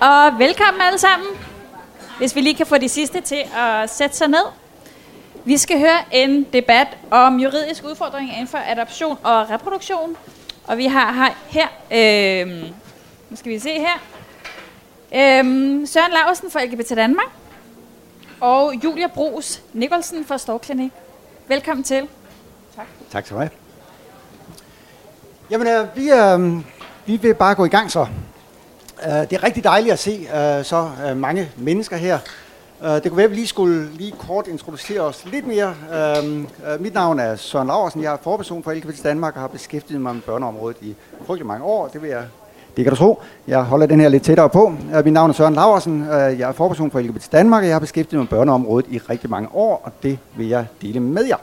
og velkommen alle sammen. Hvis vi lige kan få de sidste til at sætte sig ned. Vi skal høre en debat om juridiske udfordringer inden for adoption og reproduktion. Og vi har her, øh, nu skal vi se her, øh, Søren Larsen fra LGBT Danmark og Julia Brugs Nikolsen fra Storklinik. Velkommen til. Tak. Tak skal du have. Jamen, øh, vi, øh, vi vil bare gå i gang så. Uh, det er rigtig dejligt at se uh, så uh, mange mennesker her. Uh, det kunne være, at vi lige skulle lige kort introducere os lidt mere. Uh, uh, mit navn er Søren Laversen. Jeg er forperson for LGBT Danmark og har beskæftiget mig med børneområdet i frygtelig mange år. Det vil jeg det kan du tro. Jeg holder den her lidt tættere på. Uh, mit navn er Søren Laversen. Uh, jeg er forperson for LGBT Danmark, og jeg har beskæftiget mig med børneområdet i rigtig mange år, og det vil jeg dele med jer.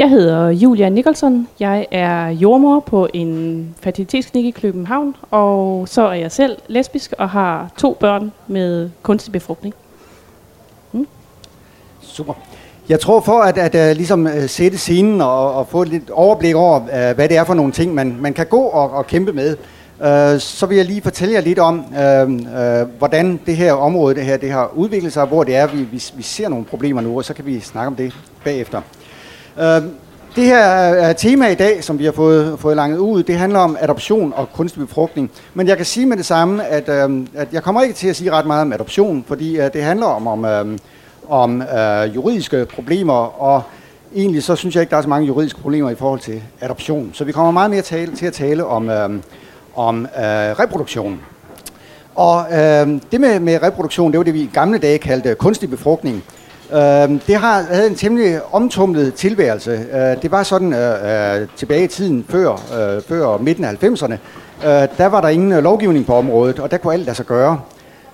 Jeg hedder Julia Nicholson. Jeg er jordmor på en fertilitetsklinik i København, og så er jeg selv lesbisk og har to børn med kunstig befrugtning. Mm. Super. Jeg tror for at, at, at ligesom øh, sætte scenen og, og få et lidt overblik over, uh, hvad det er for nogle ting, man, man kan gå og, og kæmpe med, uh, så vil jeg lige fortælle jer lidt om, uh, uh, hvordan det her område det her, det har udviklet sig, hvor det er, vi, vi, vi ser nogle problemer nu, og så kan vi snakke om det bagefter. Øh, det her er tema i dag, som vi har fået, fået langet ud, det handler om adoption og kunstig befrugtning. Men jeg kan sige med det samme, at, øh, at jeg kommer ikke til at sige ret meget om adoption, fordi øh, det handler om, om, øh, om øh, juridiske problemer, og egentlig så synes jeg ikke, der er så mange juridiske problemer i forhold til adoption. Så vi kommer meget mere tale, til at tale om, øh, om øh, reproduktion. Og øh, det med, med reproduktion, det var det, vi i gamle dage kaldte kunstig befrugtning. Øh, det har, havde en temmelig omtumlet tilværelse. Øh, det var sådan øh, øh tilbage i tiden før, øh, før midten af 90'erne. Øh, der var der ingen øh, lovgivning på området, og der kunne alt lade sig gøre.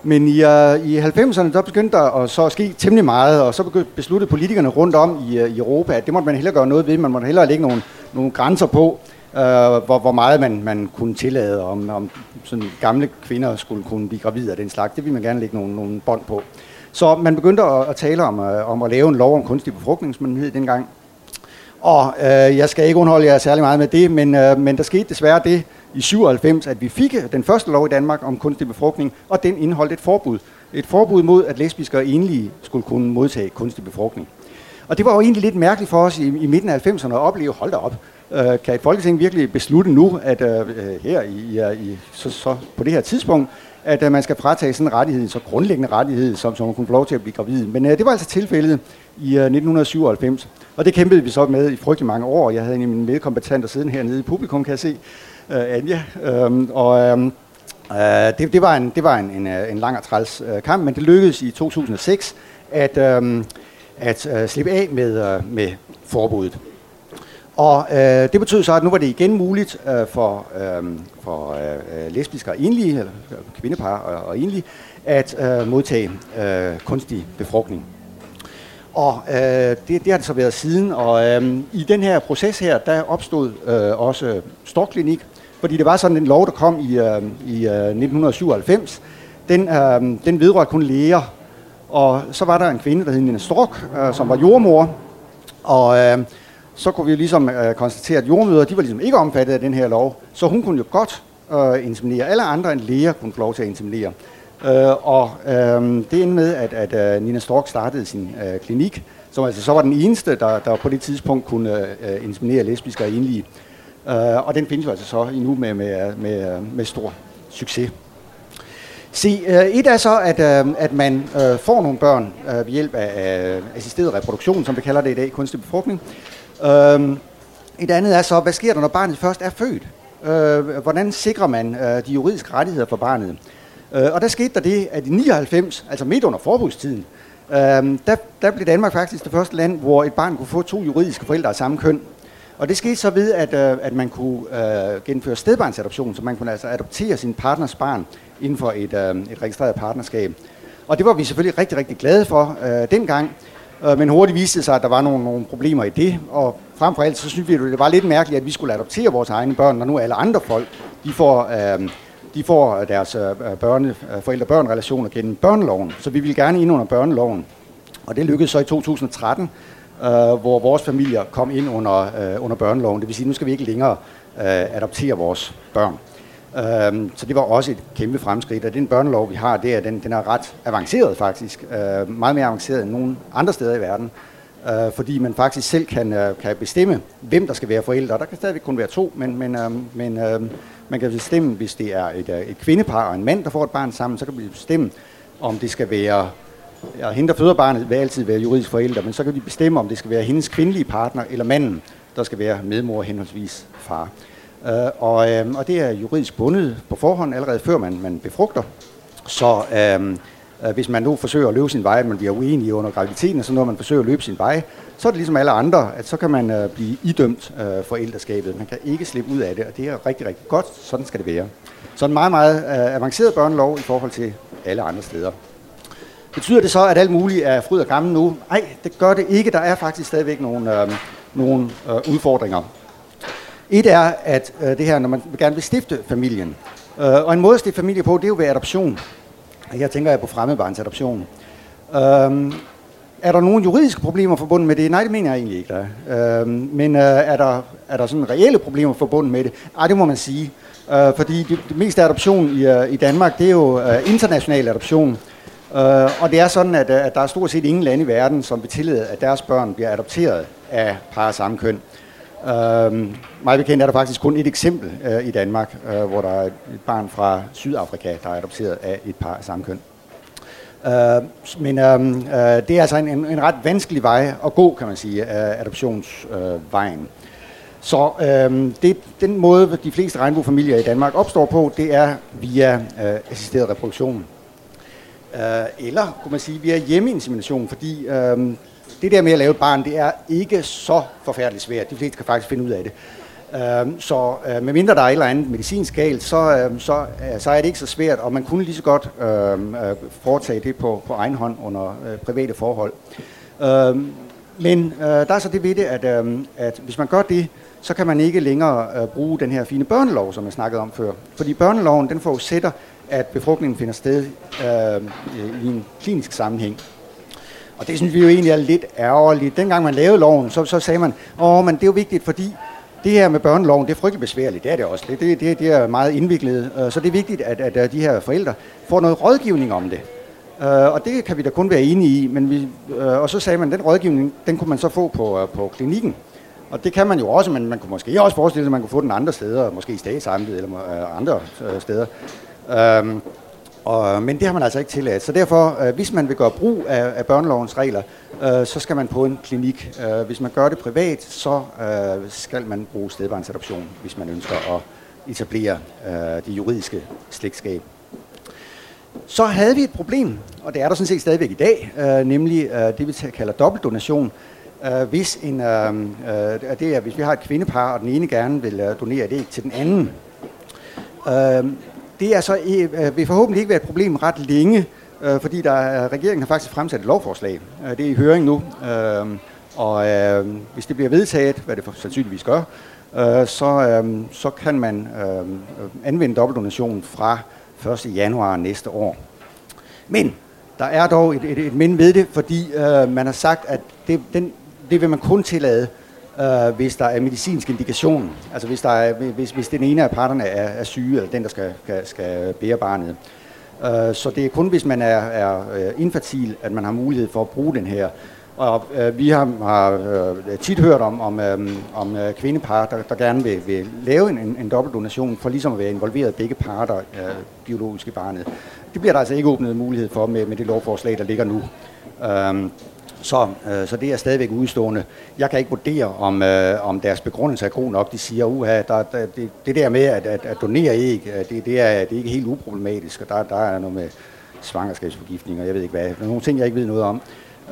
Men i, øh, i 90'erne, der begyndte der at, så ske temmelig meget, og så begyndte besluttede politikerne rundt om i, øh, i Europa, at det måtte man hellere gøre noget ved. Man måtte hellere lægge nogle, nogle grænser på, øh, hvor, hvor meget man, man kunne tillade, om, om sådan gamle kvinder skulle kunne blive gravide af den slags. Det ville man gerne lægge nogle, nogle bånd på. Så man begyndte at, at tale om, øh, om at lave en lov om kunstig befrugtning, som den hed dengang. Og øh, jeg skal ikke underholde jer særlig meget med det, men, øh, men der skete desværre det i 97, at vi fik den første lov i Danmark om kunstig befrugtning, og den indeholdt et forbud. Et forbud mod, at lesbiske og enlige skulle kunne modtage kunstig befrugtning. Og det var jo egentlig lidt mærkeligt for os i, i midten af 90'erne at opleve, hold da op, øh, kan et folketing virkelig beslutte nu, at øh, øh her i, i, så, så på det her tidspunkt, at øh, man skal fratage sådan en rettighed, så grundlæggende rettighed, som, som man kunne få lov til at blive gravid. Men uh, det var altså tilfældet i øh, uh, 1997, og det kæmpede vi så med i frygtelig mange år. Jeg havde en af mine medkompetenter siden hernede i publikum, kan jeg se, uh, Anja. Um, og um, uh, det, det var, en, det var en, en, en lang og træls uh, kamp, men det lykkedes i 2006 at, um, at uh, slippe af med, uh, med forbuddet. Og øh, det betød så, at nu var det igen muligt øh, for, øhm, øh, for øh, lesbiske og enlige, eller øh, kvindepar og, og enlige, at øh, modtage øh, kunstig befrugtning. Og øh, det, det har det så været siden, og øh, i den her proces her, der opstod øh, også Storklinik, fordi det var sådan en lov, der kom i, øh, i øh, 1997. Den, øh, den vedrørte kun læger, og så var der en kvinde, der hed Nina Stork, øh, som var jordmor, og øh, så kunne vi jo ligesom øh, konstatere, at jordmøder, de var ligesom ikke omfattet af den her lov, så hun kunne jo godt øh, inseminere. Alle andre end læger kunne få lov til at inseminere. Øh, og øh, det endte med, at, at øh, Nina Stork startede sin øh, klinik, som altså så var den eneste, der, der på det tidspunkt kunne øh, inseminere lesbiske og enlige. Øh, og den findes jo altså så endnu med, med, med, med stor succes. Se, øh, et er så, at, øh, at man øh, får nogle børn ved hjælp af assisteret reproduktion, som vi kalder det i dag, kunstig befrugtning. Øhm, et andet er så, hvad sker der, når barnet først er født? Øh, hvordan sikrer man øh, de juridiske rettigheder for barnet? Øh, og der skete der det, at i 99, altså midt under forbudstiden, øh, der, der blev Danmark faktisk det første land, hvor et barn kunne få to juridiske forældre af samme køn. Og det skete så ved, at, øh, at man kunne øh, gennemføre stedbarnsadoption, så man kunne altså adoptere sin partners barn inden for et, øh, et registreret partnerskab. Og det var vi selvfølgelig rigtig, rigtig glade for øh, dengang. Øh, men hurtigt viste det sig, at der var nogle, nogle problemer i det, og frem for alt så synes vi, at det var lidt mærkeligt, at vi skulle adoptere vores egne børn, når nu alle andre folk, de får, øh, de får deres øh, børne, øh, forældre-børn-relationer gennem børneloven. Så vi ville gerne ind under børneloven. Og det lykkedes så i 2013, øh, hvor vores familier kom ind under, øh, under børneloven. Det vil sige, at nu skal vi ikke længere øh, adoptere vores børn. Øhm, så det var også et kæmpe fremskridt, og den børnelov, vi har, der, den, den er ret avanceret faktisk. Øh, meget mere avanceret end nogen andre steder i verden. Øh, fordi man faktisk selv kan, øh, kan bestemme, hvem der skal være forældre. Der kan stadigvæk kun være to, men, men, øh, men øh, man kan bestemme, hvis det er et, øh, et kvindepar og en mand, der får et barn sammen, så kan vi bestemme, om det skal være ja, hende, der føder barnet, vil altid være juridisk forældre, men så kan de bestemme, om det skal være hendes kvindelige partner eller manden, der skal være medmor henholdsvis far. Øh, og, øh, og det er juridisk bundet på forhånd, allerede før man, man befrugter. Så øhm, øh, hvis man nu forsøger at løbe sin vej, man bliver uenig under graviditeten, og så når man forsøger at løbe sin vej, så er det ligesom alle andre, at så kan man øh, blive idømt øh, forældreskabet. Man kan ikke slippe ud af det, og det er rigtig, rigtig godt. Sådan skal det være. Så en meget, meget øh, avanceret børnelov i forhold til alle andre steder. Betyder det så, at alt muligt er fryd og gammel nu? Nej, det gør det ikke. Der er faktisk stadigvæk nogle, øh, nogle øh, udfordringer. Et er, at øh, det her, når man gerne vil stifte familien, øh, og en måde at stifte familie på, det er jo ved adoption. Jeg tænker jeg på fremmedbarnsadoption. Øh, er der nogle juridiske problemer forbundet med det? Nej, det mener jeg egentlig ikke, der er. Øh, men øh, er, der, er der sådan reelle problemer forbundet med det? Ej, det må man sige. Øh, fordi det, det meste adoption i, øh, i Danmark, det er jo øh, international adoption. Øh, og det er sådan, at, øh, at der er stort set ingen lande i verden, som vil tillade, at deres børn bliver adopteret af par af samme køn. Øhm, uh, meget bekendt er der faktisk kun et eksempel uh, i Danmark, uh, hvor der er et barn fra Sydafrika, der er adopteret af et par af samme køn. Uh, men uh, uh, det er altså en, en, en ret vanskelig vej at gå, kan man sige, uh, adoptionsvejen. Uh, så øh, det, den måde, de fleste regnbuefamilier i Danmark opstår på, det er via øh, assisteret reproduktion. Øh, eller kunne man sige via hjemmeinsemination, fordi øh, det der med at lave et barn, det er ikke så forfærdeligt svært. De fleste kan faktisk finde ud af det. Øh, så øh, medmindre der er et eller andet medicinsk galt, så, øh, så, øh, så er det ikke så svært, og man kunne lige så godt øh, øh foretage det på, på egen hånd under øh, private forhold. Øh, men øh, der er så det ved det, at, øh, at hvis man gør det, så kan man ikke længere øh, bruge den her fine børnelov, som jeg snakkede om før. Fordi børneloven, den forudsætter, at befrugtningen finder sted øh, i en klinisk sammenhæng. Og det synes vi jo egentlig er lidt ærgerligt. Dengang man lavede loven, så, så sagde man, åh, men det er jo vigtigt, fordi det her med børneloven, det er frygtelig besværligt. Det er det også. Det, det, det, det er meget indviklet. Øh, så det er vigtigt, at, at øh, de her forældre får noget rådgivning om det. Øh, og det kan vi da kun være enige i. Men vi, og så sagde man, at den rådgivning, den kunne man så få på, på klinikken. Og det kan man jo også, men man kunne måske også forestille sig, at man kunne få den andre steder, måske i statsamtet eller andre steder. Uh, og, øh, men det har man altså ikke tilladt. Så derfor, øh, hvis man vil gøre brug af, af børnelovens regler, øh, så skal man på en klinik. Øh, hvis man gør det privat, så øh, skal man bruge stedbarnsadoption, hvis man ønsker at etablere øh, det juridiske slægtskab. Så havde vi et problem, og det er der sådan set stadigvæk i dag, øh, nemlig øh, det, vi kalder dobbeltdonation. Øh, hvis, en, øh, øh, det er, hvis vi har et kvindepar, og den ene gerne vil øh, donere det ikke til den anden, øh, det er så, øh, vil forhåbentlig ikke være et problem ret længe, øh, fordi der, øh, regeringen har faktisk fremsat et lovforslag. Øh, det er i høring nu, øh, og øh, hvis det bliver vedtaget, hvad det for, sandsynligvis gør, øh, så, øh, så kan man øhm, øh, anvende dobbeltdonation fra 1. januar næste år. Men der er dog et, et, et mind ved det, fordi øh, man har sagt, at det, den, det vil man kun tillade, øh, hvis der er medicinsk indikation. Altså hvis, der er, hvis, hvis den ene af parterne er, er syge, eller den, der skal, skal, skal bære barnet. Øh, så det er kun, hvis man er, er øh, infertil, at man har mulighed for at bruge den her. Og øh, vi har, har øh, tit hørt om, om, øh, om øh, kvindepar, der, der gerne vil, vil lave en, en, en dobbeltdonation, for ligesom at være involveret begge parter, øh, biologiske barnet. Det bliver der altså ikke åbnet mulighed for med, med det lovforslag, der ligger nu. Øh, så, øh, så det er stadigvæk udstående. Jeg kan ikke vurdere, om, øh, om deres begrundelse er god nok. De siger, uha, der, der, det, det der med at, at, at donere æg, øh, det, det, er, det er ikke helt uproblematisk, og der, der er noget med svangerskabsforgiftning, og jeg ved ikke hvad. Nogle ting, jeg ikke ved noget om.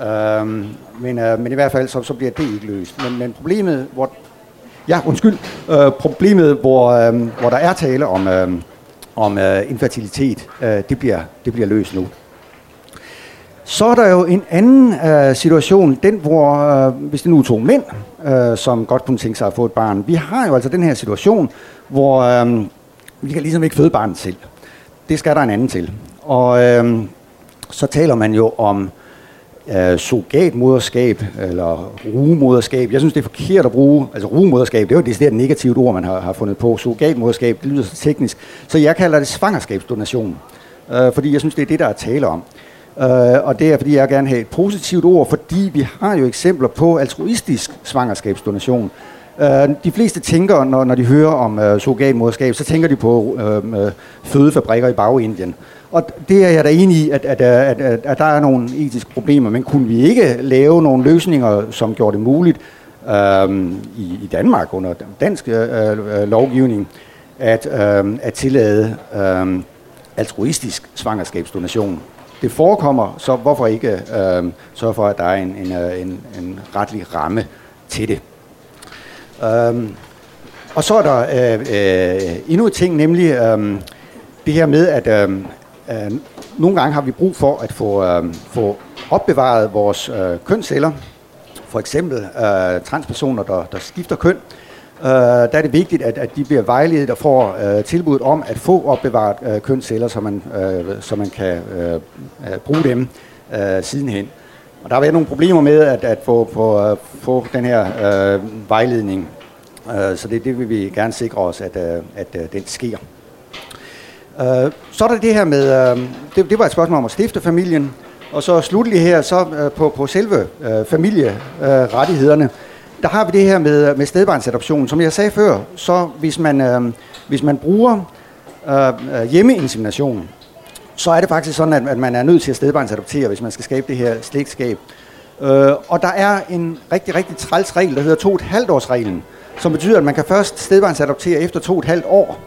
Øhm, men, øh, men i hvert fald, så, så bliver det ikke løst. Men, men problemet, hvor... Ja, undskyld. Øh, problemet, hvor, øh, hvor der er tale om, øh, om øh, infertilitet, øh, det, bliver, det bliver løst nu. Så er der jo en anden øh, situation, den hvor, øh, hvis det nu er to mænd, øh, som godt kunne tænke sig at få et barn. Vi har jo altså den her situation, hvor øh, vi kan ligesom ikke føde barnet selv. Det skal der en anden til. Og øh, så taler man jo om øh, surrogatmoderskab eller rugemoderskab. Jeg synes, det er forkert at bruge, altså rugemoderskab, det er jo det et negativt ord, man har, har fundet på. Surrogatmoderskab, det lyder så teknisk. Så jeg kalder det svangerskabsdonation, øh, fordi jeg synes, det er det, der er tale om. Øh, og det er, fordi jeg gerne have et positivt ord, fordi vi har jo eksempler på altruistisk svangerskabsdonation. Øh, de fleste tænker, når, når de hører om øh, surrogatmoderskab, så tænker de på øh, fødefabrikker i Bagindien. Og det er jeg da enig i, at, at, øh, at, at, at der er nogle etiske problemer, men kunne vi ikke lave nogle løsninger, som gjorde det muligt øh, i, i Danmark under dansk øh, øh lovgivning, at, øh, at tillade øh, altruistisk svangerskabsdonation? Det forekommer, så hvorfor ikke øh, sørge for, at der er en, en, øh, en, en retlig ramme til det. Øh, og så er der øh, øh, endnu et ting, nemlig øh, det her med, at øh, øh, nogle gange har vi brug for at få, øh, få opbevaret vores øh, kønsceller. For eksempel øh, transpersoner, der, der skifter køn. Øh, øh, der er det vigtigt, at, at de bliver vejledet og får øh, tilbud om at få opbevaret øh, kønsceller, så man, øh, så man kan øh, øh, bruge dem øh, sidenhen. Og der har været nogle problemer med at, at få, få, øh, få den her øh, vejledning, øh, så det, det vil vi gerne sikre os, at, øh, at øh, den sker. Øh, så er der det her med, øh, det, det var et spørgsmål om at stifte familien, og så slutlig her så øh, på, på selve øh, familierettighederne, Øh, der har vi det her med, øh, med stedbarnsadoption. Som jeg sagde før, så hvis man, øh, hvis man bruger øh, øh, hjemmeinsemination, så er det faktisk sådan, at, at man er nødt til at stedbarnsadoptere, hvis man skal skabe det her slægtskab. Øh, og der er en rigtig, rigtig træls regel, der hedder to et halvt års reglen, som betyder, at man kan først stedbarnsadoptere efter to et halvt år.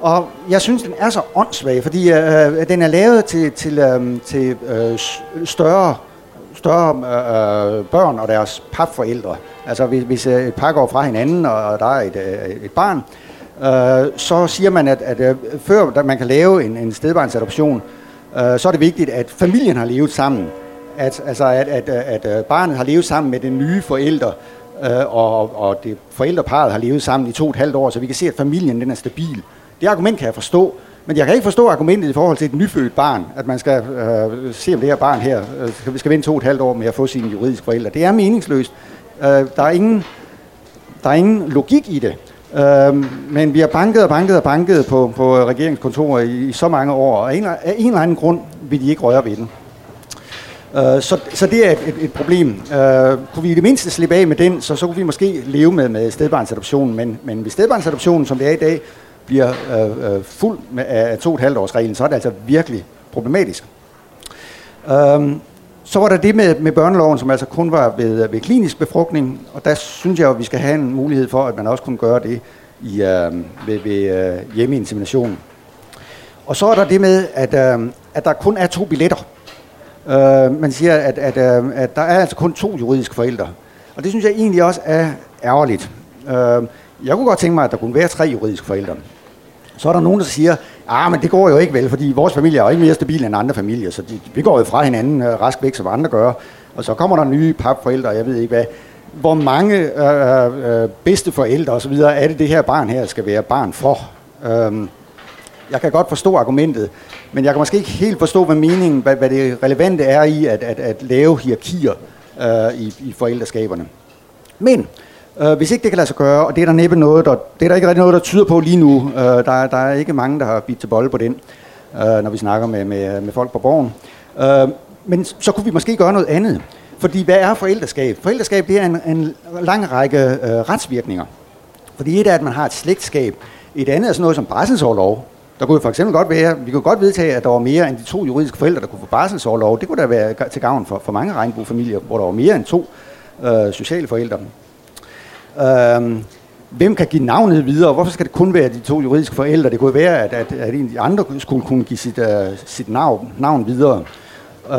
Og jeg synes, den er så åndssvag, fordi øh, øh den er lavet til, til, øh, til øh, større, større øh, øh, børn og deres papforældre. Altså hvis, hvis øh, et par går fra hinanden, og der er et, øh, et barn, øh, så siger man, at, at, at øh, før man kan lave en, en stedbarnsadoption, øh, så er det vigtigt, at familien har levet sammen. At, altså at, at, at øh, barnet har levet sammen med den nye forældre, øh, og, og det forældreparet har levet sammen i to og et halvt år, så vi kan se, at familien den er stabil. Det argument kan jeg forstå, men jeg kan ikke forstå argumentet i forhold til et nyfødt barn, at man skal øh, se, om det her barn her øh, skal vente to og et halvt år med at få sine juridiske forældre. Det er meningsløst. Øh, der, er ingen, der er ingen logik i det. Øh, men vi har banket og banket og banket på, på regeringskontoret i, i så mange år, og af en, af en eller anden grund vil de ikke røre ved den. Øh, så, så det er et, et, et problem. Øh, kunne vi i det mindste slippe af med den, så, så kunne vi måske leve med, med stedbarnsadoptionen, men, men ved stedbarnsadoptionen, som det er i dag, bliver øh, øh, fuld med, af to og et halvt års reglen, så er det altså virkelig problematisk. Øhm, så var der det med, med børneloven, som altså kun var ved, ved klinisk befrugtning, og der synes jeg, at vi skal have en mulighed for, at man også kunne gøre det i, øh, ved, ved øh, hjemmeinsemination. Og så er der det med, at, øh, at der kun er to billetter. Øh, man siger, at, at, øh, at der er altså kun to juridiske forældre. Og det synes jeg egentlig også er ærgerligt. Øh, jeg kunne godt tænke mig, at der kunne være tre juridiske forældre. Så er der nogen, der siger, ah, men det går jo ikke vel, fordi vores familie er jo ikke mere stabil end andre familier, så de, vi går jo fra hinanden øh, rask væk, som andre gør. Og så kommer der nye papforældre, jeg ved ikke hvad. Hvor mange øh, øh, øh bedsteforældre osv. er det, det her barn her skal være barn for? Øhm, jeg kan godt forstå argumentet, men jeg kan måske ikke helt forstå, hvad meningen, hvad, hvad det relevante er i at, at, at lave hierarkier øh, i, i forældreskaberne. Men Uh, hvis ikke det kan lade sig gøre, og det er der næppe noget, der, det er der ikke rigtig noget, der tyder på lige nu. Uh, der, der er ikke mange, der har bidt til bolle på den, uh, når vi snakker med, med, med folk på borgen. Uh, men så kunne vi måske gøre noget andet. Fordi hvad er forældreskab? Forældreskab det er en, en lang række uh, retsvirkninger. Fordi et er, at man har et slægtskab. Et andet er sådan noget som barselsårlov. Der kunne for eksempel godt være, vi kunne godt vedtage, at der var mere end de to juridiske forældre, der kunne få barselsårlov. Det kunne da være til gavn for, for mange regnbuefamilier, hvor der var mere end to uh, sociale forældre. Øhm, hvem kan give navnet videre? Hvorfor skal det kun være de to juridiske forældre? Det kunne være, at, at, at en af de andre skulle kunne give sit, uh, sit navn, navn videre. Uh,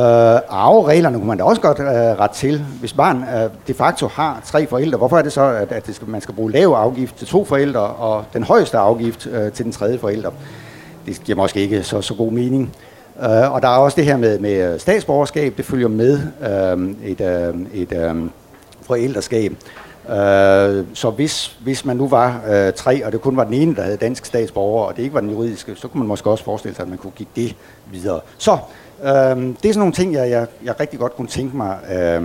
arvereglerne kunne man da også godt øh, uh, ret til. Hvis barn uh, de facto har tre forældre, hvorfor er det så, at, at det skal, man skal bruge lav afgift til to forældre, og den højeste afgift uh, til den tredje forælder? Det giver måske ikke så, så god mening. Uh, og der er også det her med, med statsborgerskab, det følger med uh, et, uh, et uh, forældreskab. Øh, så hvis, hvis man nu var øh, tre, og det kun var den ene, der havde dansk statsborger, og det ikke var den juridiske, så kunne man måske også forestille sig, at man kunne give det videre. Så Øh, det er sådan nogle ting, jeg, jeg, jeg rigtig godt kunne tænke mig øh,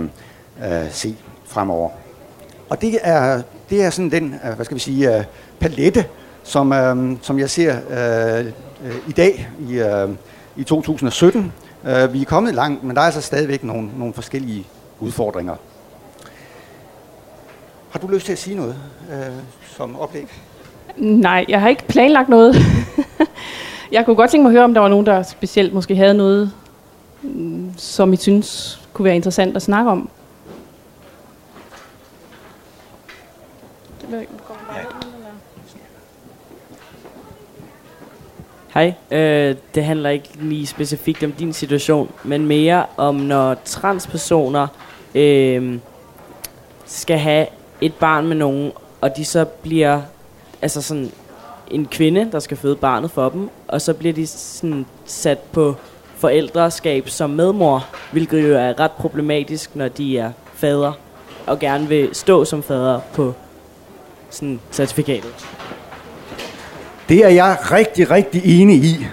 øh, se fremover. Og det er, det er sådan den, øh, hvad skal vi sige, øh, palette, som, øh, som jeg ser øh, øh, i dag i, øh, i 2017. Øh, vi er kommet langt, men der er altså stadigvæk nogle, nogle forskellige udfordringer. Har du lyst til at sige noget øh, som oplæg? Nej, jeg har ikke planlagt noget. jeg kunne godt tænke mig at høre, om der var nogen, der specielt måske havde noget, mm, som I synes kunne være interessant at snakke om. Hej, øh, det handler ikke lige specifikt om din situation, men mere om når transpersoner øh, skal have et barn med nogen, og de så bliver altså sådan en kvinde, der skal føde barnet for dem, og så bliver de sådan sat på forældreskab som medmor, hvilket jo er ret problematisk, når de er fader, og gerne vil stå som fader på sådan certifikatet. Det er jeg rigtig, rigtig enig i.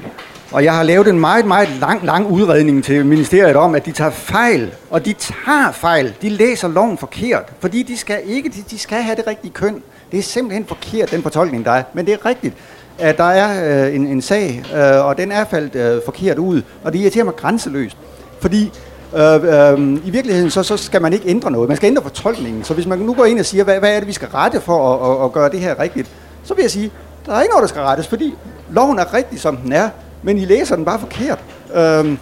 Og jeg har lavet en meget, meget lang, lang udredning til ministeriet om, at de tager fejl. Og de tager fejl. De læser loven forkert. Fordi de skal ikke, de, de skal have det rigtige køn. Det er simpelthen forkert, den fortolkning, der er. Men det er rigtigt, at der er øh, en, en sag, øh, og den er faldt øh, forkert ud. Og det irriterer mig grænseløst. Fordi Øh, øh, I virkeligheden så, så skal man ikke ændre noget. Man skal ændre fortolkningen. Så hvis man nu går ind og siger, hvad, hvad er det, vi skal rette for at, at, at gøre det her rigtigt, så vil jeg sige, der er ikke noget, der skal rettes, fordi loven er rigtig, som den er, men I læser den bare forkert. Øh,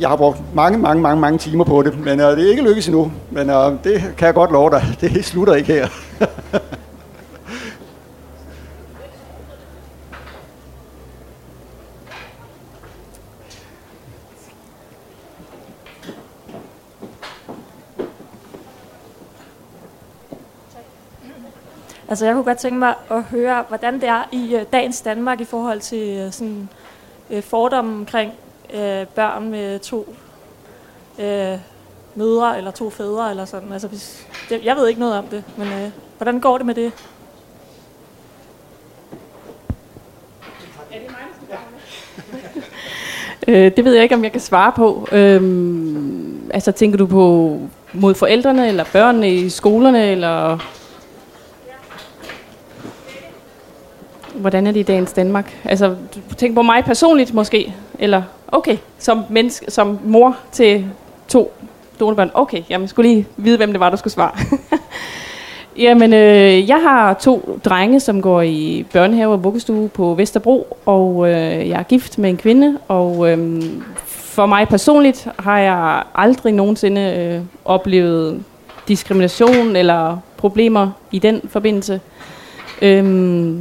jeg har brugt mange, mange, mange, mange timer på det, men øh, det er ikke lykkedes endnu. Men øh, det kan jeg godt love dig, det slutter ikke her. Altså, jeg kunne godt tænke mig at høre, hvordan det er i øh, dagens Danmark i forhold til øh, sådan, øh, fordomme omkring øh, børn med to øh, mødre eller to fædre eller sådan. Altså, hvis, jeg, jeg ved ikke noget om det, men øh, hvordan går det med det? øh, det ved jeg ikke, om jeg kan svare på. Øhm, altså, tænker du på mod forældrene, eller børnene i skolerne, eller hvordan er det i dagens Danmark? Altså, tænk på mig personligt måske? Eller, okay, som, menneske, som mor til to donebørn. Okay, jamen, skulle lige vide, hvem det var, der skulle svare. Jamen, øh, jeg har to drenge, som går i børnehave og vuggestue på Vesterbro, og øh, jeg er gift med en kvinde, og øh, for mig personligt har jeg aldrig nogensinde øh, oplevet diskrimination eller problemer i den forbindelse. Øh,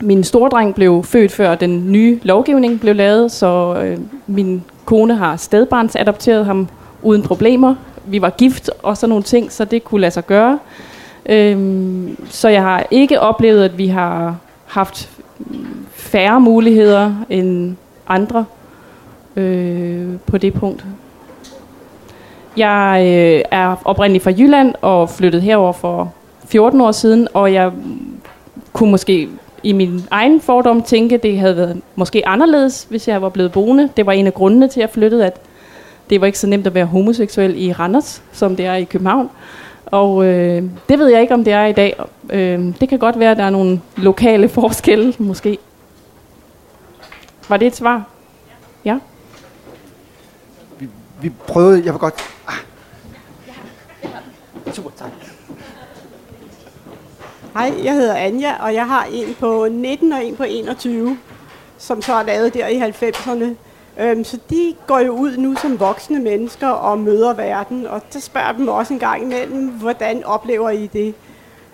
min store dreng blev født før den nye lovgivning blev lavet, så øh, min kone har stedbarnsadopteret ham uden problemer. Vi var gift og sådan nogle ting, så det kunne lade sig gøre. Øhm, så jeg har ikke oplevet, at vi har haft færre muligheder end andre øh, på det punkt. Jeg øh, er oprindeligt fra Jylland og flyttet herover for 14 år siden, og jeg kunne måske i min egen fordom tænke, det havde været måske anderledes, hvis jeg var blevet boende. Det var en af grundene til, at jeg flyttede, at det var ikke så nemt at være homoseksuel i Randers, som det er i København. Og øh, det ved jeg ikke, om det er i dag. Øh, det kan godt være, at der er nogle lokale forskelle, måske. Var det et svar? Ja. Vi, vi prøvede, jeg var godt... Ah. Super, tak. Hej, jeg hedder Anja, og jeg har en på 19 og en på 21, som så er lavet der i 90'erne. Øhm, så de går jo ud nu som voksne mennesker og møder verden, og så spørger dem også en gang imellem, hvordan oplever I det?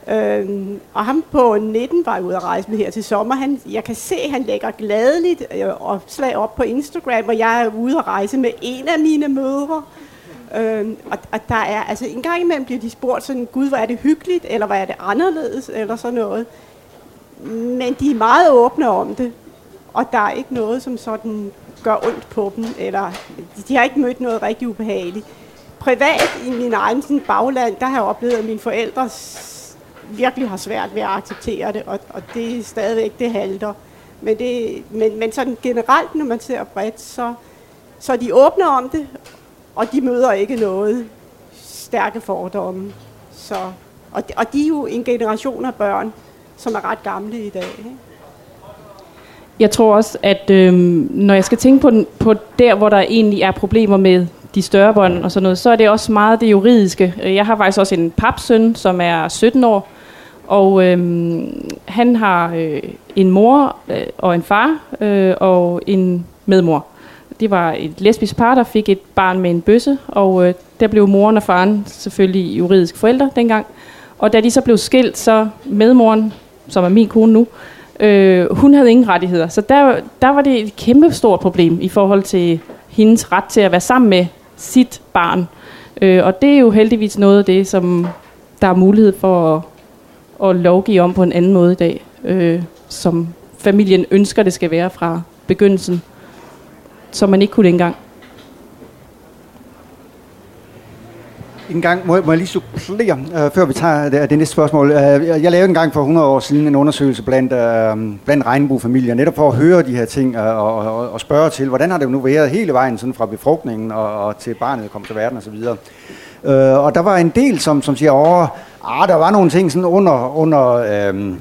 Øhm, og ham på 19 var ude at rejse med her til sommer. Han, jeg kan se, at han lægger gladeligt øh, opslag op på Instagram, og jeg er ude at rejse med en af mine mødre. Øhm, og, og der er, altså en gang imellem bliver de spurgt sådan, gud, hvor er det hyggeligt, eller hvor er det anderledes, eller sådan noget. Men de er meget åbne om det, og der er ikke noget, som sådan gør ondt på dem, eller de har ikke mødt noget rigtig ubehageligt. Privat i min egen sådan, bagland, der har jeg oplevet, at mine forældre virkelig har svært ved at acceptere det, og, og det er stadigvæk, det halter. Men, det, men, men sådan generelt, når man ser bredt, så, Så er de åbne om det, og de møder ikke noget stærke fordomme. Så, og, de, og de er jo en generation af børn, som er ret gamle i dag. Ikke? Jeg tror også, at øh, når jeg skal tænke på, den, på der, hvor der egentlig er problemer med de større bånd og sådan noget, så er det også meget det juridiske. Jeg har faktisk også en papsøn, som er 17 år, og øh, han har øh, en mor øh, og en far øh, og en medmor. Det var et lesbisk par, der fik et barn med en bøsse, og øh, der blev moren og faren selvfølgelig juridisk forældre dengang. Og da de så blev skilt, så medmoren, som er min kone nu, øh, hun havde ingen rettigheder. Så der, der var det et kæmpe stort problem i forhold til hendes ret til at være sammen med sit barn. Øh, og det er jo heldigvis noget af det, som der er mulighed for at, at lovgive om på en anden måde i dag, øh, som familien ønsker, det skal være fra begyndelsen, som man ikke kunne dengang. En gang må, må jeg lige supplere, øh, før vi tager det, det næste spørgsmål. Øh, jeg lavede en gang for 100 år siden en undersøgelse blandt, øh, blandt regnbuefamilier, netop for at høre de her ting øh, og, og, og spørge til, hvordan har det nu været hele vejen sådan fra befrugtningen og, og til barnet kom til verden osv. Øh, og der var en del, som, som siger, at ah, der var nogle ting sådan under, under øh,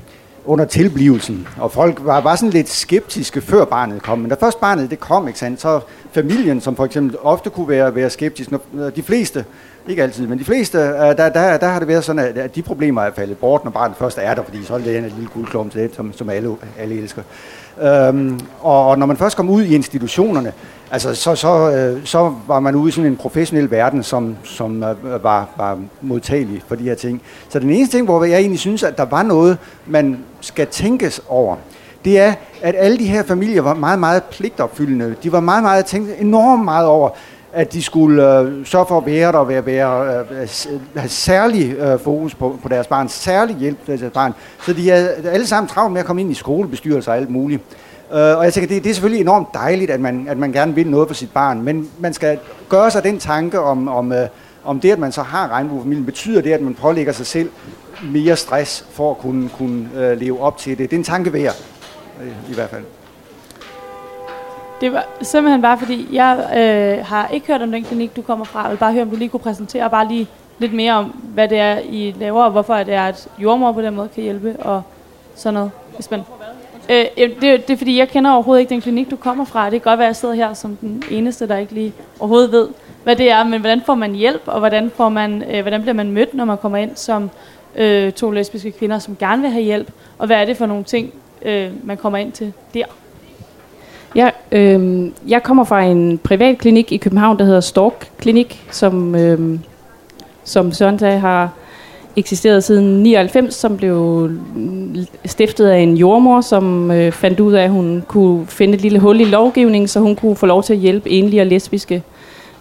under tilblivelsen. Og folk var, var sådan lidt skeptiske, før barnet kom. Men da først barnet det kom, ikke sandt, så familien, som for eksempel ofte kunne være, være skeptisk, når de fleste, ikke altid, men de fleste, øh, der, der, der har det været sådan, at de problemer er faldet bort, når barnet først er der, fordi så er det en lille guldklump til det, som, som alle, alle elsker. Øhm, og, og når man først kom ud i institutionerne, altså så, så, øh, så var man ude i sådan en professionel verden, som, som øh, var, var modtagelig for de her ting. Så den eneste ting, hvor jeg egentlig synes, at der var noget, man skal tænkes over, det er, at alle de her familier var meget, meget pligtopfyldende. De var meget, meget tænkt enormt meget over, at de skulle øh, sørge for at være der og være, være, øh, have særlig øh, fokus på, på deres barn, særlig hjælp til deres barn. Så de er alle sammen travlt med at komme ind i skolebestyrelser og alt muligt. Øh, og jeg tænker, det, det er selvfølgelig enormt dejligt, at man, at man gerne vil noget for sit barn, men man skal gøre sig den tanke om, om, øh, om det, at man så har regnbuefamilien, betyder det, at man pålægger sig selv mere stress for at kunne, kunne øh, leve op til det. Det er en tanke værd, øh, i hvert fald. Det var simpelthen bare fordi, jeg øh, har ikke hørt om den klinik, du kommer fra. Jeg vil bare høre, om du lige kunne præsentere bare lige lidt mere om, hvad det er, I laver, og hvorfor det er, at jordmor på den måde kan hjælpe, og sådan noget. Hvis man, øh, det, det er fordi, jeg kender overhovedet ikke den klinik, du kommer fra. Det kan godt være, at jeg sidder her som den eneste, der ikke lige overhovedet ved, hvad det er. Men hvordan får man hjælp, og hvordan, får man, øh, hvordan bliver man mødt, når man kommer ind som øh, to lesbiske kvinder, som gerne vil have hjælp? Og hvad er det for nogle ting, øh, man kommer ind til der? Ja, øh, jeg kommer fra en privat klinik i København, der hedder Stork Klinik, som, øh, som Søren sagde har eksisteret siden 99, som blev stiftet af en jordmor, som øh, fandt ud af, at hun kunne finde et lille hul i lovgivningen, så hun kunne få lov til at hjælpe enlige og lesbiske,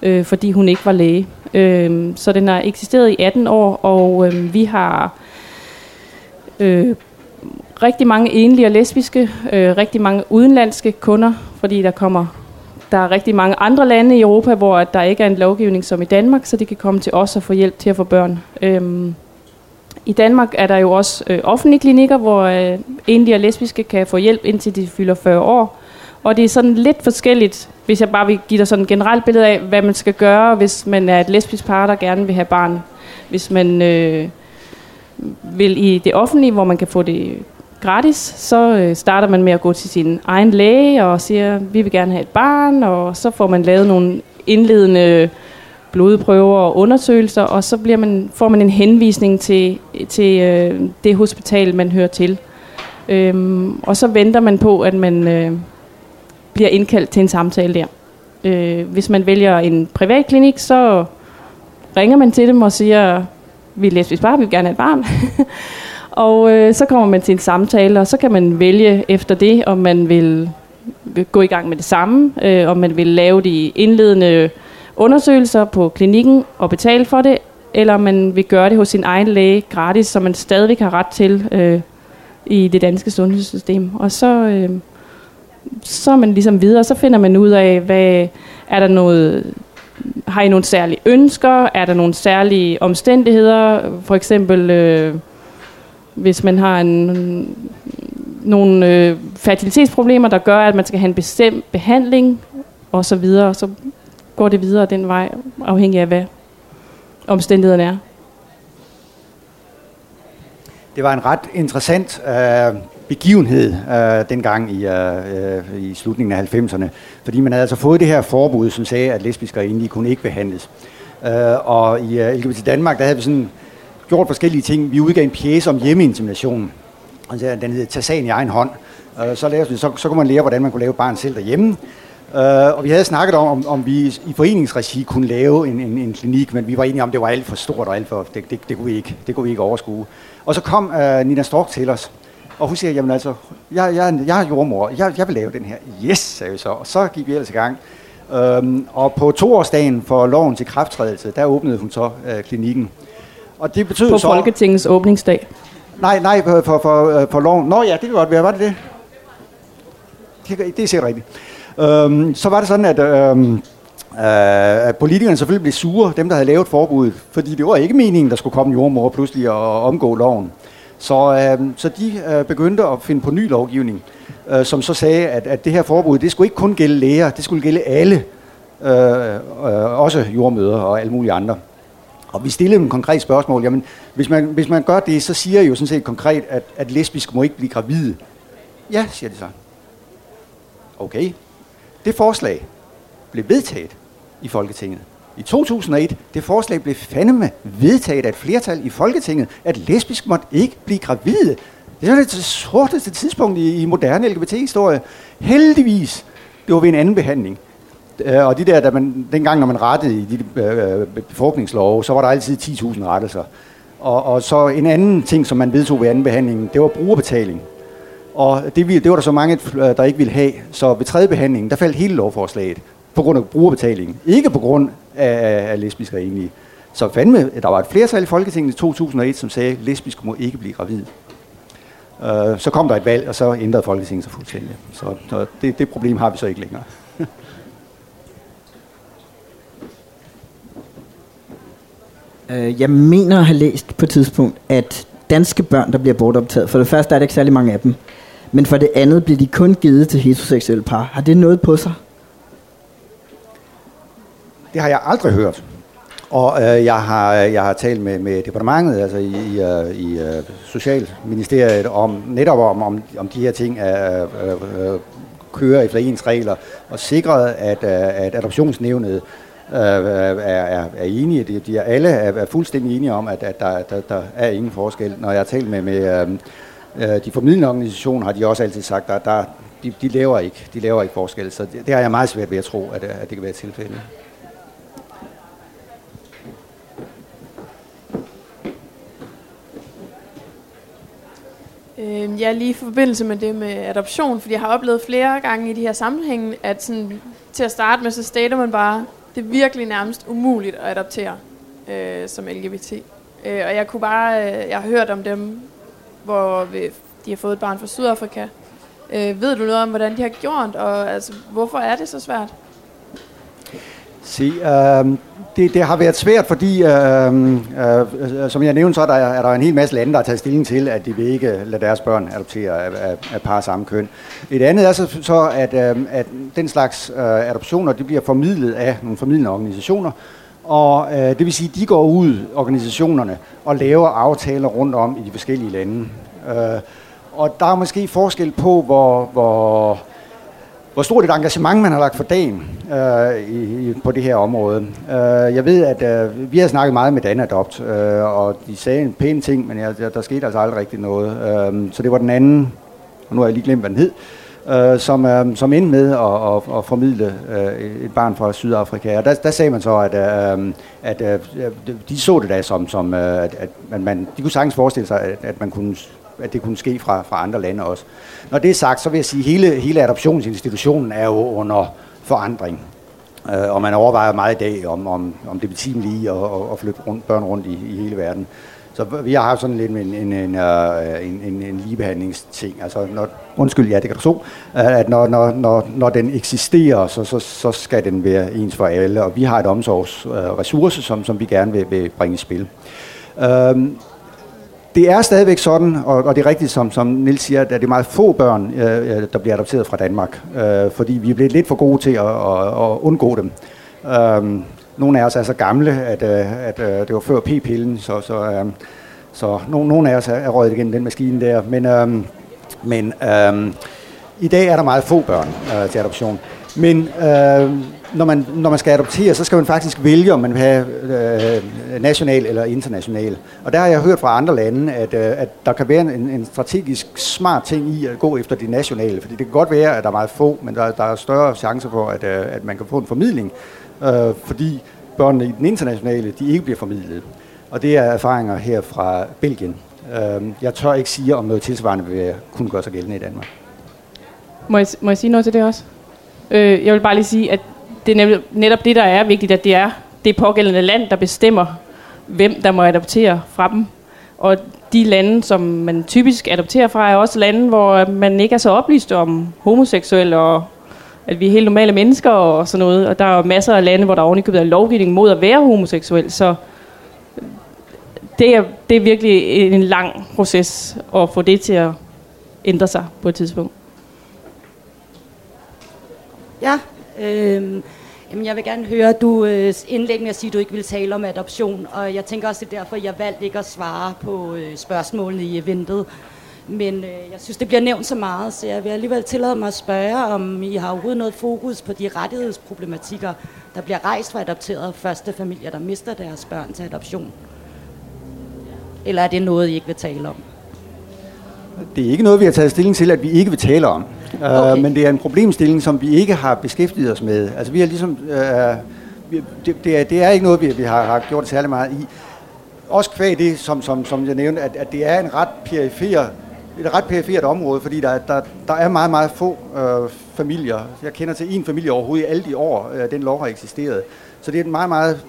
øh, fordi hun ikke var læge. Øh, så den har eksisteret i 18 år, og øh, vi har øh, rigtig mange enlige og lesbiske, øh, rigtig mange udenlandske kunder, fordi der kommer der er rigtig mange andre lande i Europa, hvor der ikke er en lovgivning som i Danmark, så de kan komme til os og få hjælp til at få børn. Øhm, I Danmark er der jo også øh, offentlige klinikker, hvor øh, enlige og lesbiske kan få hjælp indtil de fylder 40 år. Og det er sådan lidt forskelligt, hvis jeg bare vil give dig sådan et generelt billede af, hvad man skal gøre, hvis man er et lesbisk par, der gerne vil have barn. Hvis man øh, vil i det offentlige, hvor man kan få det gratis, så øh, starter man med at gå til sin egen læge og siger, vi vil gerne have et barn, og så får man lavet nogle indledende blodprøver og undersøgelser, og så bliver man, får man en henvisning til, til øh, det hospital, man hører til. Øhm, og så venter man på, at man øh, bliver indkaldt til en samtale der. Øh, hvis man vælger en privat klinik, så ringer man til dem og siger, vi er lesbisk bare, vi vil gerne have et barn. Og øh, så kommer man til en samtale, og så kan man vælge efter det, om man vil gå i gang med det samme, øh, om man vil lave de indledende undersøgelser på klinikken og betale for det, eller om man vil gøre det hos sin egen læge gratis, som man stadigvæk har ret til øh, i det danske sundhedssystem. Og så, øh, så er man ligesom videre, så finder man ud af, hvad er der noget har I nogle særlige ønsker? Er der nogle særlige omstændigheder? For eksempel øh, hvis man har en, nogle øh, fertilitetsproblemer, der gør, at man skal have en bestemt behandling og så videre. Så går det videre den vej, afhængig af hvad omstændighederne er. Det var en ret interessant øh, begivenhed øh, dengang i, øh, øh i slutningen af 90'erne, fordi man havde altså fået det her forbud, som sagde, at lesbiske og enlige kunne ikke behandles. Øh, og i øh, LGBT Danmark, der havde vi sådan gjort forskellige ting. Vi udgav en pjæse om hjemmeinsemination. Altså, den hedder Tag sagen i egen hånd. Øh, så, lavede, så, så kunne man lære, hvordan man kunne lave barn selv derhjemme. Uh, og vi havde snakket om, om, om vi i foreningsregi kunne lave en, en, en klinik, men vi var enige om, at det var alt for stort og alt for... Det, det, det, kunne, vi ikke, det kunne vi ikke overskue. Og så kom uh, Nina Stork til os, og hun siger, jamen altså, jeg, jeg, jeg er jordmor, jeg, jeg vil lave den her. Yes, sagde vi så. Og så gik vi ellers i gang. Øhm, og på toårsdagen for loven til krafttrædelse, der åbnede hun så øh, klinikken. Og det betød på så... Folketingets åbningsdag? Nej, nej, for, for, for, øh, for loven. Nå ja, det kan godt være. Var det det? Det, det er sikkert rigtigt. Øhm, så var det sådan, at, øhm, øh, at politikerne selvfølgelig blev sure, dem der havde lavet forbuddet, fordi det var ikke meningen, der skulle komme jordmor pludselig og omgå loven. Så, øh, så de øh, begyndte at finde på ny lovgivning øh, som så sagde, at, at det her forbud, det skulle ikke kun gælde læger, det skulle gælde alle, øh, øh, også jordmøder og alle mulige andre. Og vi stillede dem konkret spørgsmål. Jamen, hvis man, hvis man gør det, så siger jeg jo sådan set konkret, at, at lesbiske må ikke blive gravide. Ja, siger de så. Okay. Det forslag blev vedtaget i Folketinget. I 2001, det forslag blev fandeme vedtaget af et flertal i Folketinget, at lesbisk måtte ikke blive gravide. Det er det sorteste tidspunkt i, i moderne LGBT-historie. Heldigvis, det var ved en anden behandling. Øh, og de der, da man, dengang, når man rettede i de øh, befolkningslove, så var der altid 10.000 rettelser. Og, og så en anden ting, som man vedtog ved anden behandling, det var brugerbetaling. Og det, det var der så mange, øh, der ikke ville have. Så ved tredje behandling, der faldt hele lovforslaget på grund af brugerbetaling. Ikke på grund af, af lesbiske og enlige. Så fandme, der var et flertal i Folketinget i 2001, som sagde, at lesbiske må ikke blive gravid. Øh, så kom der et valg, og så ændrede Folketinget sig fuldstændig. Så det, det problem har vi så ikke længere. øh, jeg mener at have læst på et tidspunkt, at danske børn, der bliver bortoptaget, for det første er der ikke særlig mange af dem, men for det andet bliver de kun givet til heteroseksuelle par. Har det noget på sig? Det har jeg aldrig hørt. Og øh, jeg, har, jeg har talt med, med departementet, altså i, i, øh, i øh, Socialministeriet, om netop om, om, om de her ting er, øh, øh, kører efter ens regler, og sikret, at, øh, at adoptionsnævnet Øh, øh, er, er, er enige. De, de er, alle er, er fuldstændig enige om, at, at der, der, der er ingen forskel. Når jeg har talt med, med øh, øh, de formidlende organisationer, har de også altid sagt, at der, de, de, laver ikke, de laver ikke forskel. Så det, det har jeg meget svært ved at tro, at, at det kan være tilfældet. Øh, ja, lige i forbindelse med det med adoption, fordi jeg har oplevet flere gange i de her sammenhænge, at sådan, til at starte med, så stater man bare, det er virkelig nærmest umuligt at adoptere øh, som LGBT. Øh, og jeg kunne bare, øh, jeg har hørt om dem, hvor vi, de har fået et barn fra Sydafrika. Øh, ved du noget om, hvordan de har gjort, og altså, hvorfor er det så svært? Se, øh, det, det har været svært, fordi, øh, øh, som jeg nævnte, så er der, er der en hel masse lande, der har taget stilling til, at de vil ikke lade deres børn adoptere af, af, af par samme køn. Et andet er så, så at, øh, at den slags øh, adoptioner, de bliver formidlet af nogle formidlende organisationer, og øh, det vil sige, at de går ud, organisationerne, og laver aftaler rundt om i de forskellige lande. Øh, og der er måske forskel på, hvor, hvor hvor stort et engagement man har lagt for dagen øh, i, på det her område. Øh, jeg ved, at øh, vi har snakket meget med Danadopt, øh, og de sagde en pæn ting, men jeg, der, der skete altså aldrig rigtig noget. Øh, så det var den anden, og nu har jeg lige glemt, hvad den hed, øh, som, øh, som endte med at, at, at formidle øh, et barn fra Sydafrika. Og der, der sagde man så, at, øh, at øh, de så det da som, som øh, at, at man, de kunne sagtens forestille sig, at, at man kunne at det kunne ske fra, fra andre lande også. Når det er sagt, så vil jeg sige, at hele, hele adoptionsinstitutionen er jo under forandring. Øh, og man overvejer meget i dag, om, om, om det er lige at, at flytte rundt, børn rundt i, i hele verden. Så vi har haft sådan lidt en, en, en, øh, en, en, en ligebehandlingsting. Altså, når, undskyld, ja, det kan du så, øh, at når, når, når, når den eksisterer, så, så, så skal den være ens for alle. Og vi har et omsorgsressource, som, som vi gerne vil, vil bringe i spil. Øhm, det er stadigvæk sådan, og, og det er rigtigt, som, som Nils siger, at det er meget få børn, øh, øh, der bliver adopteret fra Danmark, øh, fordi vi er blevet lidt for gode til at, at, at undgå dem. Øh, nogle af os er så gamle, at, øh, at øh, det var før p-pillen, så, så, øh, så no, nogle af os er røget igennem den maskine der. Men, øh, men øh, i dag er der meget få børn øh, til adoption. Men øh, når, man, når man skal adoptere, så skal man faktisk vælge, om man vil have øh, national eller international. Og der har jeg hørt fra andre lande, at, øh, at der kan være en, en strategisk smart ting i at gå efter de nationale. Fordi det kan godt være, at der er meget få, men der, der er større chance for, at, øh, at man kan få en formidling. Øh, fordi børnene i den internationale, de ikke bliver formidlet. Og det er erfaringer her fra Belgien. Øh, jeg tør ikke sige, om noget tilsvarende vil kunne gøre sig gældende i Danmark. Må jeg, må jeg sige noget til det også? Øh, jeg vil bare lige sige, at det er netop det, der er vigtigt, at det er det pågældende land, der bestemmer, hvem der må adoptere fra dem. Og de lande, som man typisk adopterer fra, er også lande, hvor man ikke er så oplyst om homoseksuelle og at vi er helt normale mennesker og sådan noget. Og der er masser af lande, hvor der ovenikøbet er lovgivning mod at være homoseksuel. Så det er, det er virkelig en lang proces at få det til at ændre sig på et tidspunkt. Ja, øh, jamen jeg vil gerne høre, du øh, indlæg med at sige, at du ikke vil tale om adoption, og jeg tænker også, det er derfor, jeg valgte ikke at svare på øh, spørgsmålene i eventet. Men øh, jeg synes, det bliver nævnt så meget, så jeg vil alligevel tillade mig at spørge, om I har overhovedet noget fokus på de rettighedsproblematikker, der bliver rejst for adopterede første familier, der mister deres børn til adoption. Eller er det noget, I ikke vil tale om? Det er ikke noget, vi har taget stilling til, at vi ikke vil tale om. Øh, okay. Uh, men det er en problemstilling, som vi ikke har beskæftiget os med. Altså vi har ligesom... Uh, vi, det, det, er, det er ikke noget, vi, vi har, har gjort særlig meget i. Også kvæg det, som, som, som jeg nævnte, at, at det er en ret perifer et ret perifert område, fordi der, der, der er meget, meget få øh, familier. Jeg kender til en familie overhovedet i alle de år, øh, den lov har eksisteret. Så det er et meget, meget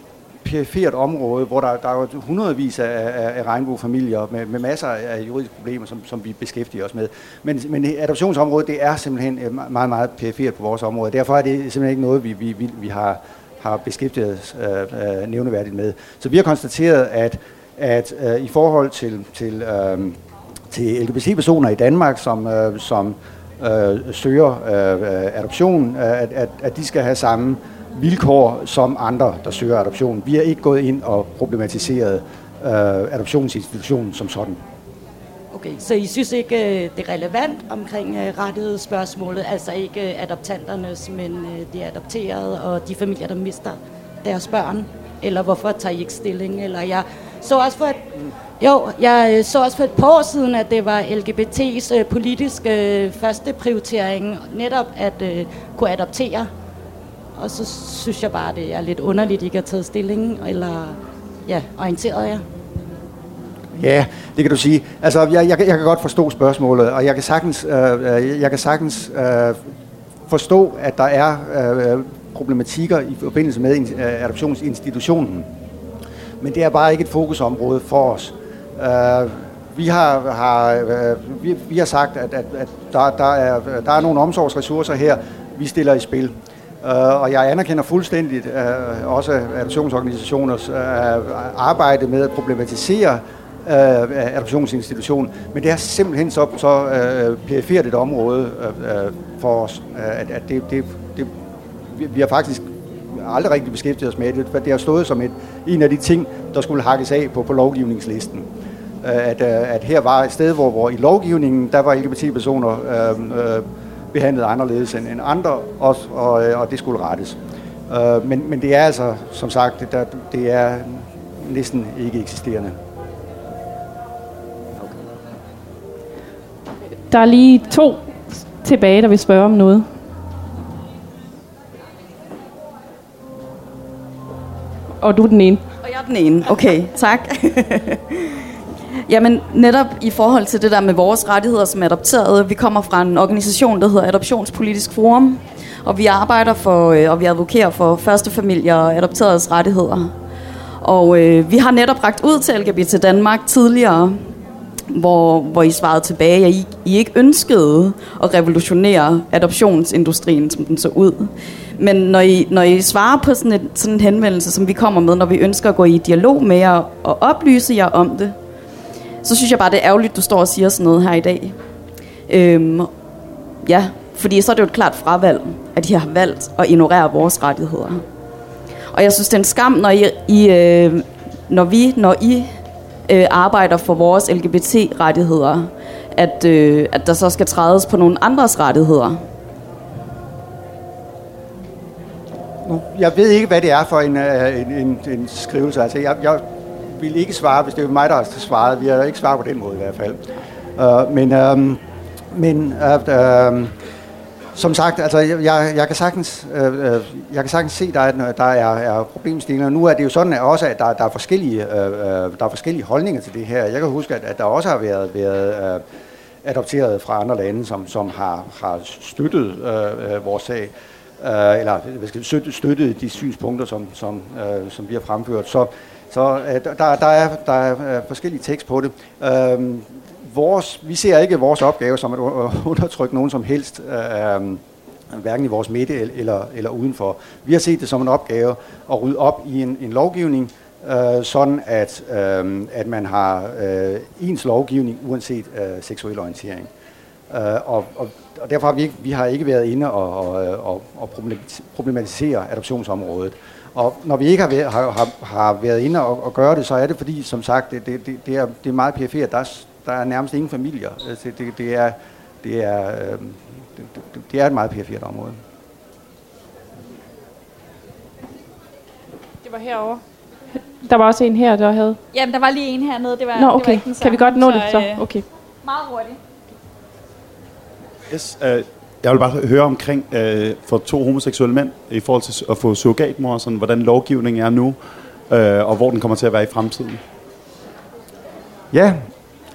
perifert område, hvor der, der er hundredvis af, af, af regnbuefamilier med, med masser af juridiske problemer, som, som vi beskæftiger os med. Men, men adoptionsområdet, det er simpelthen øh, meget, meget perifert på vores område. Derfor er det simpelthen ikke noget, vi, vi, vi, vi har, har beskæftiget os øh, øh, nævneværdigt med. Så vi har konstateret, at, at øh, i forhold til, til øh, til LGBT-personer i Danmark, som, øh, som øh, søger øh, adoption, at, at, at de skal have samme vilkår som andre, der søger adoption. Vi har ikke gået ind og problematiseret øh, adoptionsinstitutionen som sådan. Okay, så I synes ikke, øh, det er relevant omkring øh, rettighedsspørgsmålet, altså ikke øh, adoptanternes, men øh, de adopterede og de familier, der mister deres børn? Eller hvorfor tager I ikke stilling? Eller jeg så også for et, jo, jeg så også for et par år siden, at det var LGBT's politiske første prioritering, netop at kunne adoptere. Og så synes jeg bare, det er lidt underligt, at I ikke har taget stilling, eller ja, orienteret jer. Ja, det kan du sige. Altså, jeg, jeg, jeg kan godt forstå spørgsmålet, og jeg kan sagtens, øh, øh, jeg kan sagtens øh, forstå, at der er øh, problematikker i forbindelse med øh, adoptionsinstitutionen. Men det er bare ikke et fokusområde for os. Øh, vi har, har, øh, vi, vi har sagt, at, at, at der, der, er, der er nogle omsorgsressourcer her, vi stiller i spil. Øh, og jeg anerkender fuldstændigt øh, også adoptionsorganisationers øh, arbejde med at problematisere adoptionsinstitutionen, men det er simpelthen så, så uh, perifert et område for os, at, at det, det, det, vi, vi har faktisk aldrig rigtig beskæftiget os med det, for det har stået som et, en af de ting, der skulle hakkes af på, på lovgivningslisten. At, at her var et sted, hvor, hvor i lovgivningen, der var LGBT-personer øh, øh, behandlet anderledes end, end andre, også, og, og det skulle rettes. Øh, men, men det er altså, som sagt, det, der, det er næsten ikke eksisterende. Der er lige to tilbage, der vil spørge om noget. Og du er den ene. Og jeg er den ene. Okay, tak. Jamen netop i forhold til det der med vores rettigheder som adopterede, vi kommer fra en organisation, der hedder Adoptionspolitisk Forum, og vi arbejder for, øh, og vi advokerer for første familier og adopteredes rettigheder. Og øh, vi har netop ragt ud til LGBT Danmark tidligere, hvor, hvor I svarede tilbage, at I, I ikke ønskede at revolutionere adoptionsindustrien, som den så ud. Men når I, når I svarer på sådan, et, sådan en henvendelse, som vi kommer med, når vi ønsker at gå i dialog med jer og oplyse jer om det, så synes jeg bare, det er ærgerligt, du står og siger sådan noget her i dag. Øhm, ja, fordi så er det jo et klart fravalg, at de har valgt at ignorere vores rettigheder. Og jeg synes, det er en skam, når, I, I, øh, når vi, når I øh, arbejder for vores LGBT-rettigheder, at, øh, at der så skal trædes på nogle andres rettigheder. Nu, jeg ved ikke, hvad det er for en, øh, en, en, en skrivelse. Altså, jeg, jeg vil ikke svare, hvis det var mig, der har svaret. Vi har ikke svaret på den måde i hvert fald. Uh, men uh, men uh, uh, som sagt, altså, jeg, jeg, kan sagtens, øh, øh, jeg kan sagtens se, at der er, der er, er problemstillinger. Nu er det jo sådan at også, at der, der, er forskellige, øh, der er forskellige holdninger til det her. Jeg kan huske, at, at der også har været, været øh, adopteret fra andre lande, som, som har, har støttet øh, vores sag øh, eller hvad skal støttet, de synspunkter, som, som, øh, som vi har fremført. Så, så øh, der, der, er, der er øh, forskellige tekst på det. Øh, vores, vi ser ikke vores opgave som at øh, undertrykke nogen som helst, øh, hverken i vores midte eller, eller udenfor. Vi har set det som en opgave at rydde op i en, en lovgivning, øh, sådan at, øh, at man har øh, ens lovgivning uanset øh, seksuel orientering. Øh, og, og og derfor har vi ikke, vi har ikke været inde og, og, øh, og problematisere adoptionsområdet. Og når vi ikke har været, har, har, været inde og, og gøre det, så er det fordi, som sagt, det, det, det, er, det er meget perifert. Der er, der er nærmest ingen familier. Altså, det, det, er, det, er, øh, det, det er et meget perifert område. Det var herovre. Der var også en her, der havde... Jamen, der var lige en hernede. Det var, Nå, okay. Det var kan vi godt nå så, det så? Øh, okay. Meget hurtigt. Yes, uh, jeg vil bare høre omkring øh, for to homoseksuelle mænd i forhold til at få surrogatmor, sådan, hvordan lovgivningen er nu, øh, og hvor den kommer til at være i fremtiden. Ja,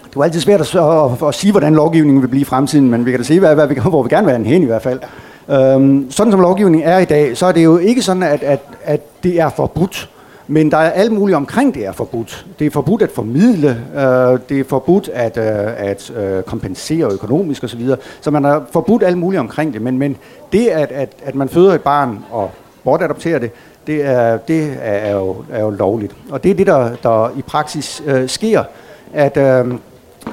det er altid svært at, at, at sige, hvordan lovgivningen vil blive i fremtiden, men vi kan da se, hvad, hvad vi, hvor vi gerne vil have hen i hvert fald. Øhm, sådan som lovgivningen er i dag, så er det jo ikke sådan, at, at, at det er forbudt men der er alt muligt omkring det er forbudt. Det er forbudt at formidle, øh, det er forbudt at, øh, at øh, kompensere økonomisk osv. Så, så man har forbudt alt muligt omkring det. Men, men det, at, at, at man føder et barn og bortadopterer det, det er, det er, jo, er jo lovligt. Og det er det, der, der i praksis øh, sker, at, øh,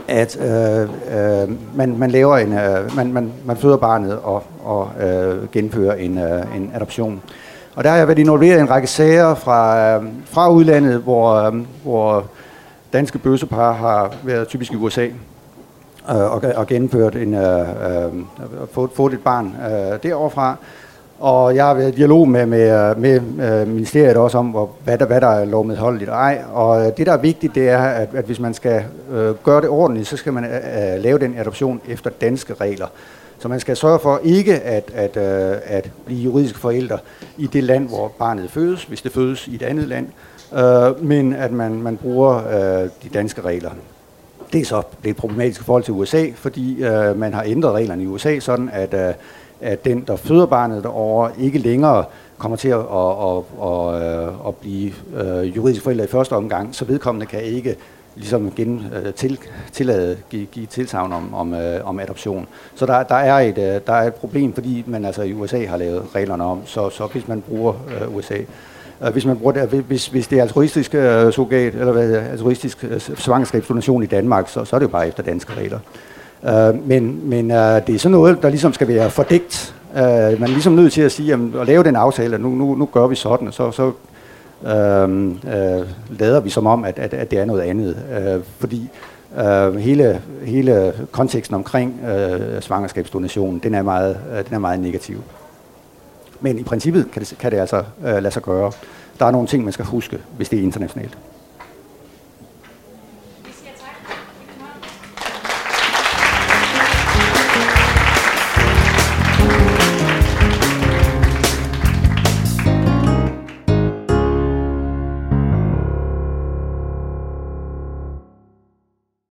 at øh, øh, man, man laver en, øh, man, man, man føder barnet og, og øh, genfører en, øh, en adoption. Og der har jeg været involveret i en række sager fra, øh, fra udlandet, hvor, øh, hvor danske bøssepar har været typisk i USA øh, og, og gennemført en, øh, øh, fået, fået et barn øh, deroverfra. Og jeg har været i dialog med, med, med øh, ministeriet også om, hvor, hvad, der, hvad der er lovmedholdeligt og ej. Og øh, det, der er vigtigt, det er, at, at hvis man skal øh, gøre det ordentligt, så skal man øh, øh lave den adoption efter danske regler. Så man skal sørge for ikke at, at, øh, at blive juridiske forældre i det land, hvor barnet fødes, hvis det fødes i et andet land, øh, men at man, man bruger øh, de danske regler. Det er så lidt problematisk i forhold til USA, fordi øh, man har ændret reglerne i USA sådan, at, øh, at den, der føder barnet derovre, ikke længere kommer til at, at, at, at, at blive øh, juridisk forældre i første omgang, så vedkommende kan ikke ligesom gen, øh, til, tillade, give, give tilsavn om, om, øh, om adoption. Så der, der, er et, øh, der er et problem, fordi man altså i USA har lavet reglerne om, så, så hvis man bruger øh, USA, øh, hvis man bruger det, hvis, hvis det er altruistisk øh, surrogat, eller hvad, altruistisk øh, svangerskabsdonation i Danmark, så, så er det jo bare efter danske regler. Øh, men men øh, det er sådan noget, der ligesom skal være fordækt. Øh, man er ligesom nødt til at sige, jamen, at lave den aftale, at nu, nu, nu gør vi sådan, og så, så øh, øh, lader vi som om, at, at, at det er noget andet. Øh, fordi øh, hele, hele konteksten omkring øh, svangerskabsdonationen, den er, meget, øh, den er meget negativ. Men i princippet kan det, kan det altså øh, lade sig gøre. Der er nogle ting, man skal huske, hvis det er internationalt.